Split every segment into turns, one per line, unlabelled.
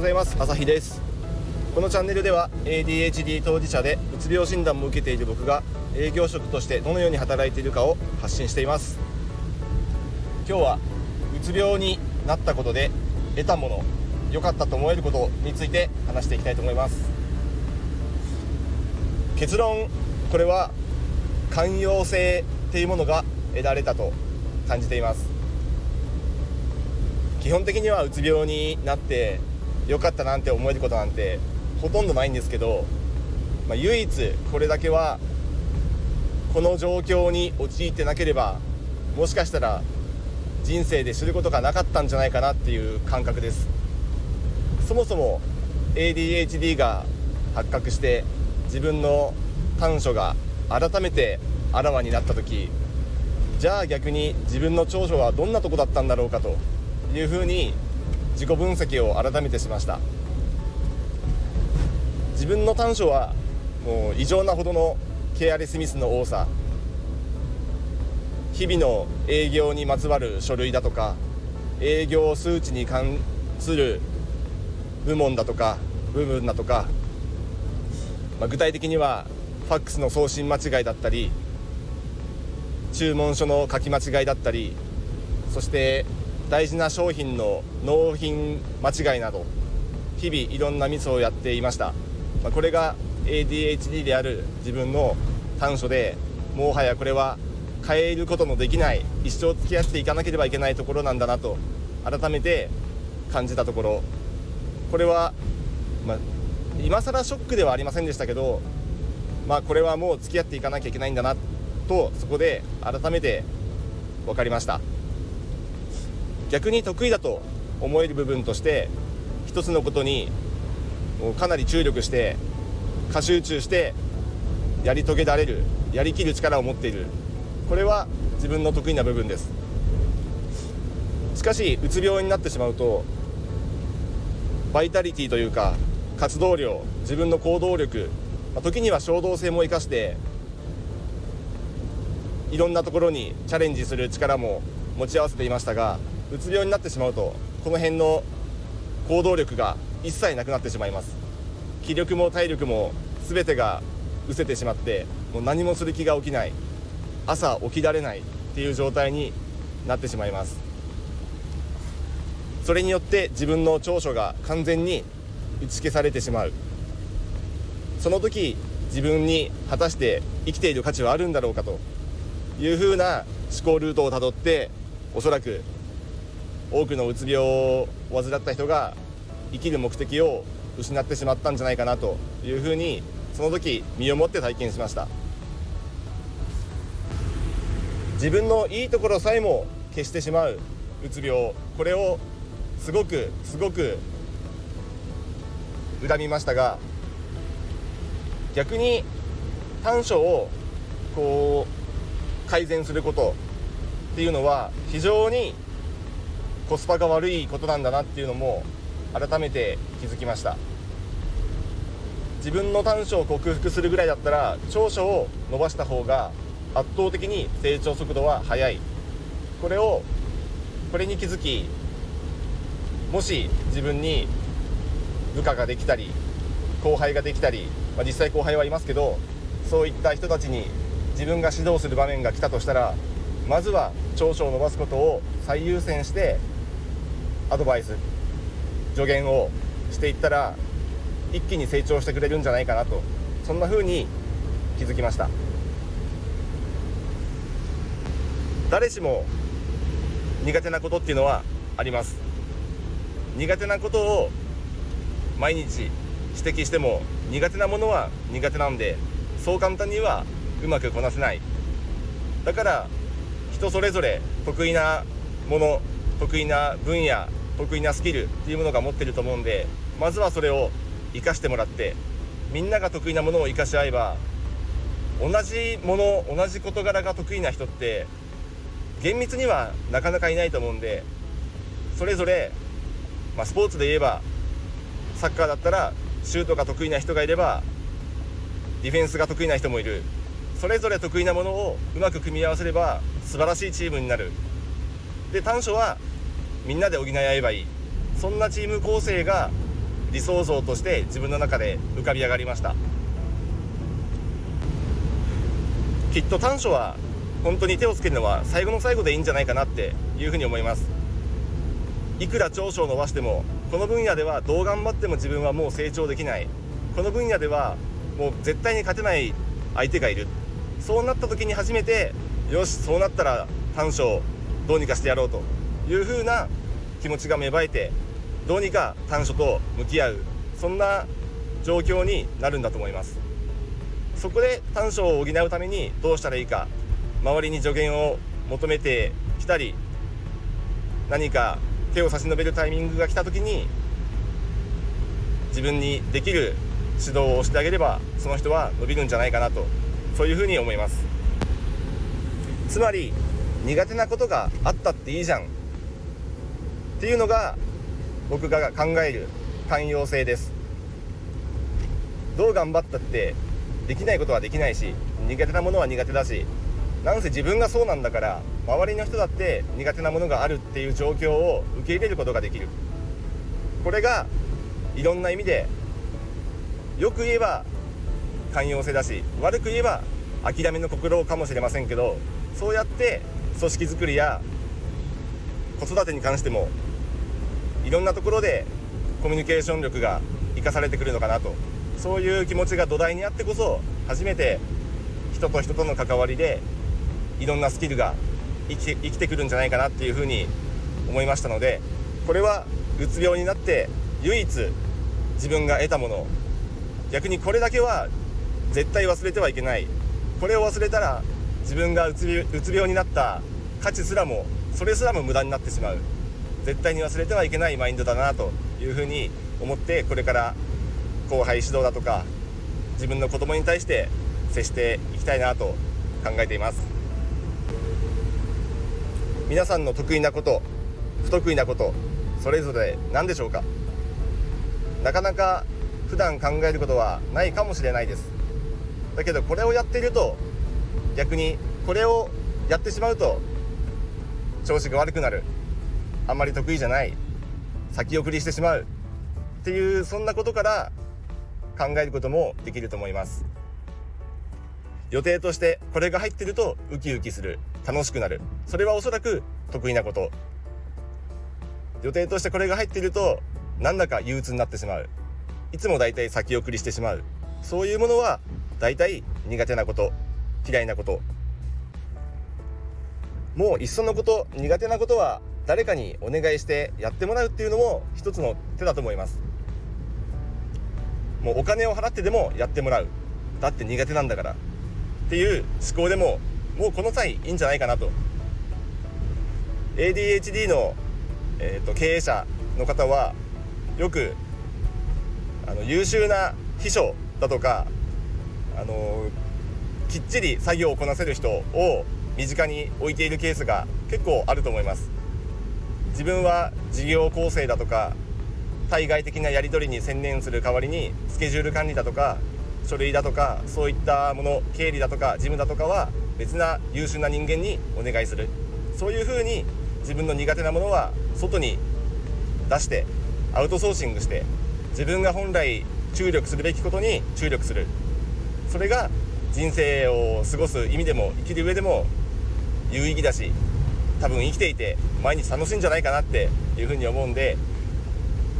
ございます。朝日です。このチャンネルでは ADHD 当事者でうつ病診断も受けている僕が営業職としてどのように働いているかを発信しています。今日はうつ病になったことで得たもの良かったと思えることについて話していきたいと思います。結論これは寛容性っていうものが得られたと感じています。基本的にはうつ病になって良かったなんて思えることなんてほとんどないんですけど、まあ、唯一これだけはこの状況に陥ってなければもしかしたら人生ですることがなかったんじゃないかなっていう感覚です。そもそも ADHD が発覚して自分の短所が改めてあらわになった時じゃあ逆に自分の長所はどんなとこだったんだろうかというふうに自己分析を改めてしました。自分の短所はもう異常なほどのケアレスミスの多さ。日々の営業にまつわる書類だとか営業数値に関する部門だとか部分だとか、まあ、具体的にはファックスの送信間違いだったり注文書の書き間違いだったりそして大事な商品の納品間違いなど日々いろんなミスをやっていました、まあ、これが ADHD である自分の短所でもはやこれは変えることのできない一生付き合っていかなければいけないところなんだなと改めて感じたところ。これは、まあ、今更ショックではありませんでしたけど、まあ、これはもう付き合っていかなきゃいけないんだなとそこで改めて分かりました。逆に得意だと思える部分として一つのことにかなり注力して過集中してやり遂げられるやりきる力を持っている。これは自分の得意な部分です。しかしうつ病になってしまうとバイタリティというか活動量自分の行動力時には衝動性も生かしていろんなところにチャレンジする力も持ち合わせていましたがうつ病になってしまうとこの辺の行動力が一切なくなってしまいます。気力も体力も全てが失せてしまってもう何もする気が起きない朝起きられないっていう状態になってしまいます。それによって自分の長所が完全に打ち消されてしまう。その時自分に果たして生きている価値はあるんだろうかというふうな思考ルートをたどっておそらく多くのうつ病を患った人が生きる目的を失ってしまったんじゃないかなというふうにその時身をもって体験しました。自分のいいところさえも消してしまううつ病これをすごくすごく恨みましたが逆に短所をこう改善することっていうのは非常にコスパが悪いことなんだなっていうのも改めて気づきました。自分の短所を克服するぐらいだったら長所を伸ばした方が圧倒的に成長速度は速い。これをこれに気づきもし自分に部下ができたり後輩ができたり、まあ、実際後輩はいますけどそういった人たちに自分が指導する場面が来たとしたらまずは長所を伸ばすことを最優先してアドバイス助言をしていったら一気に成長してくれるんじゃないかなとそんな風に気づきました。誰しも苦手なことっていうのはあります。苦手なことを毎日指摘しても苦手なものは苦手なんでそう簡単にはうまくこなせない。だから人それぞれ得意なもの得意な分野得意なスキルっていうものが持ってると思うんでまずはそれを生かしてもらってみんなが得意なものを生かし合えば同じもの同じ事柄が得意な人って厳密にはなかなかいないと思うんでそれぞれ、まあ、スポーツで言えばサッカーだったらシュートが得意な人がいればディフェンスが得意な人もいる。それぞれ得意なものをうまく組み合わせれば素晴らしいチームになる。で短所はみんなで補い合えばいい。そんなチーム構成が理想像として自分の中で浮かび上がりました。きっと短所は本当に手をつけるのは最後の最後でいいんじゃないかなっていうふうに思います。いくら長所を伸ばしてもこの分野ではどう頑張っても自分はもう成長できない。この分野ではもう絶対に勝てない相手がいる。そうなった時に初めてよしそうなったら短所をどうにかしてやろうというふうな気持ちが芽生えてどうにか短所と向き合うそんな状況になるんだと思います。そこで短所を補うためにどうしたらいいか周りに助言を求めてきたり何か手を差し伸べるタイミングが来た時に自分にできる指導をしてあげればその人は伸びるんじゃないかなとそういうふうに思います。つまり苦手なことがあったっていいじゃん。っていうのが僕が考える寛容性です。どう頑張ったってできないことはできないし苦手なものは苦手だしなんせ自分がそうなんだから周りの人だって苦手なものがあるっていう状況を受け入れることができる。これがいろんな意味でよく言えば寛容性だし悪く言えば諦めの心かもしれませんけどそうやって組織づくりや子育てに関してもいろんなところでコミュニケーション力が生かされてくるのかなと。そういう気持ちが土台にあってこそ初めて人と人との関わりでいろんなスキルが生き生きてくるんじゃないかなっていうふうに思いましたのでこれはうつ病になって唯一自分が得たもの逆にこれだけは絶対忘れてはいけない。これを忘れたら自分がうつ病になった価値すらもそれすらも無駄になってしまう。絶対に忘れてはいけないマインドだなというふうに思ってこれから後輩指導だとか自分の子供に対して接していきたいなと考えています。皆さんの得意なこと不得意なことそれぞれ何でしょうか？なかなか普段考えることはないかもしれないです。だけどこれをやっていると逆にこれをやってしまうと調子が悪くなる。あんまり得意じゃない先送りしてしまうっていうそんなことから考えることもできると思います。予定としてこれが入ってるとウキウキする。楽しくなる。それはおそらく得意なこと。予定としてこれが入ってるとなんだか憂鬱になってしまう。いつもだいたい先送りしてしまう。そういうものはだいたい苦手なこと。嫌いなこと。もういっそのこと苦手なことは誰かにお願いしてやってもらうっていうのも一つの手だと思います。もうお金を払ってでもやってもらう。だって苦手なんだから。っていう思考でももうこの際いいんじゃないかなと。ADHD の、えーと、経営者の方はよくあの優秀な秘書だとか、あのきっちり作業をこなせる人を身近に置いているケースが結構あると思います。自分は事業構成だとか対外的なやり取りに専念する代わりにスケジュール管理だとか書類だとかそういったもの経理だとか事務だとかは別な優秀な人間にお願いする。そういうふうに自分の苦手なものは外に出してアウトソーシングして自分が本来注力するべきことに注力する。それが人生を過ごす意味でも生きる上でも有意義だし多分生きていて毎日楽しいんじゃないかなっていうふうに思うんで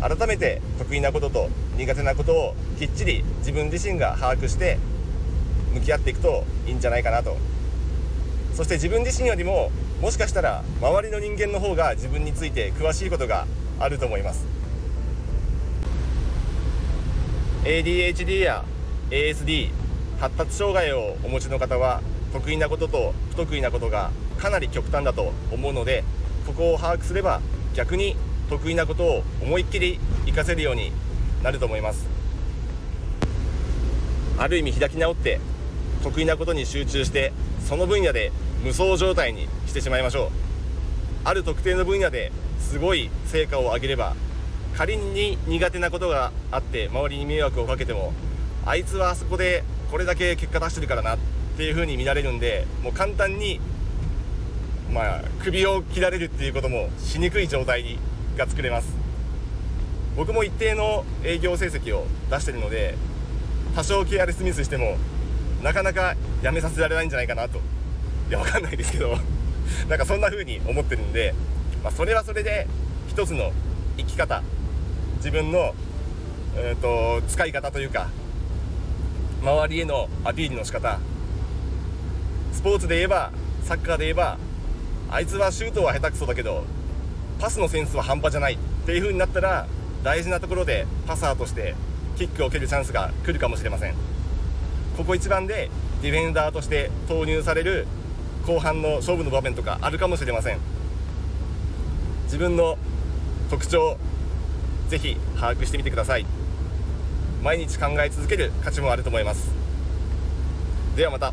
改めて得意なことと苦手なことをきっちり自分自身が把握して向き合っていくといいんじゃないかなと。そして自分自身よりももしかしたら周りの人間の方が自分について詳しいことがあると思います。ADHD や ASD 発達障害をお持ちの方は得意なことと不得意なことがかなり極端だと思うのでここを把握すれば逆に得意なことを思いっきり活かせるようになると思います。ある意味開き直って得意なことに集中してその分野で無双状態にしてしまいましょう。ある特定の分野ですごい成果を上げれば仮に苦手なことがあって周りに迷惑をかけてもあいつはあそこでこれだけ結果出してるからなっていう風に見られるんでもう簡単にまあ首を切られるっていうこともしにくい状態が作れます。僕も一定の営業成績を出してるので多少ケアレスミスしてもなかなかやめさせられないんじゃないかなと。いやわかんないですけど。なんかそんな風に思ってるんで、まあ、それはそれで一つの生き方。自分の、えーと、使い方というか周りへのアピールの仕方。スポーツで言えばサッカーで言えばあいつはシュートは下手くそだけどパスのセンスは半端じゃないっていう風になったら大事なところでパサーとしてキックを蹴るチャンスが来るかもしれません。ここ一番でディフェンダーとして投入される後半の勝負の場面とかあるかもしれません。自分の特徴ぜひ把握してみてください。毎日考え続ける価値もあると思います。ではまた。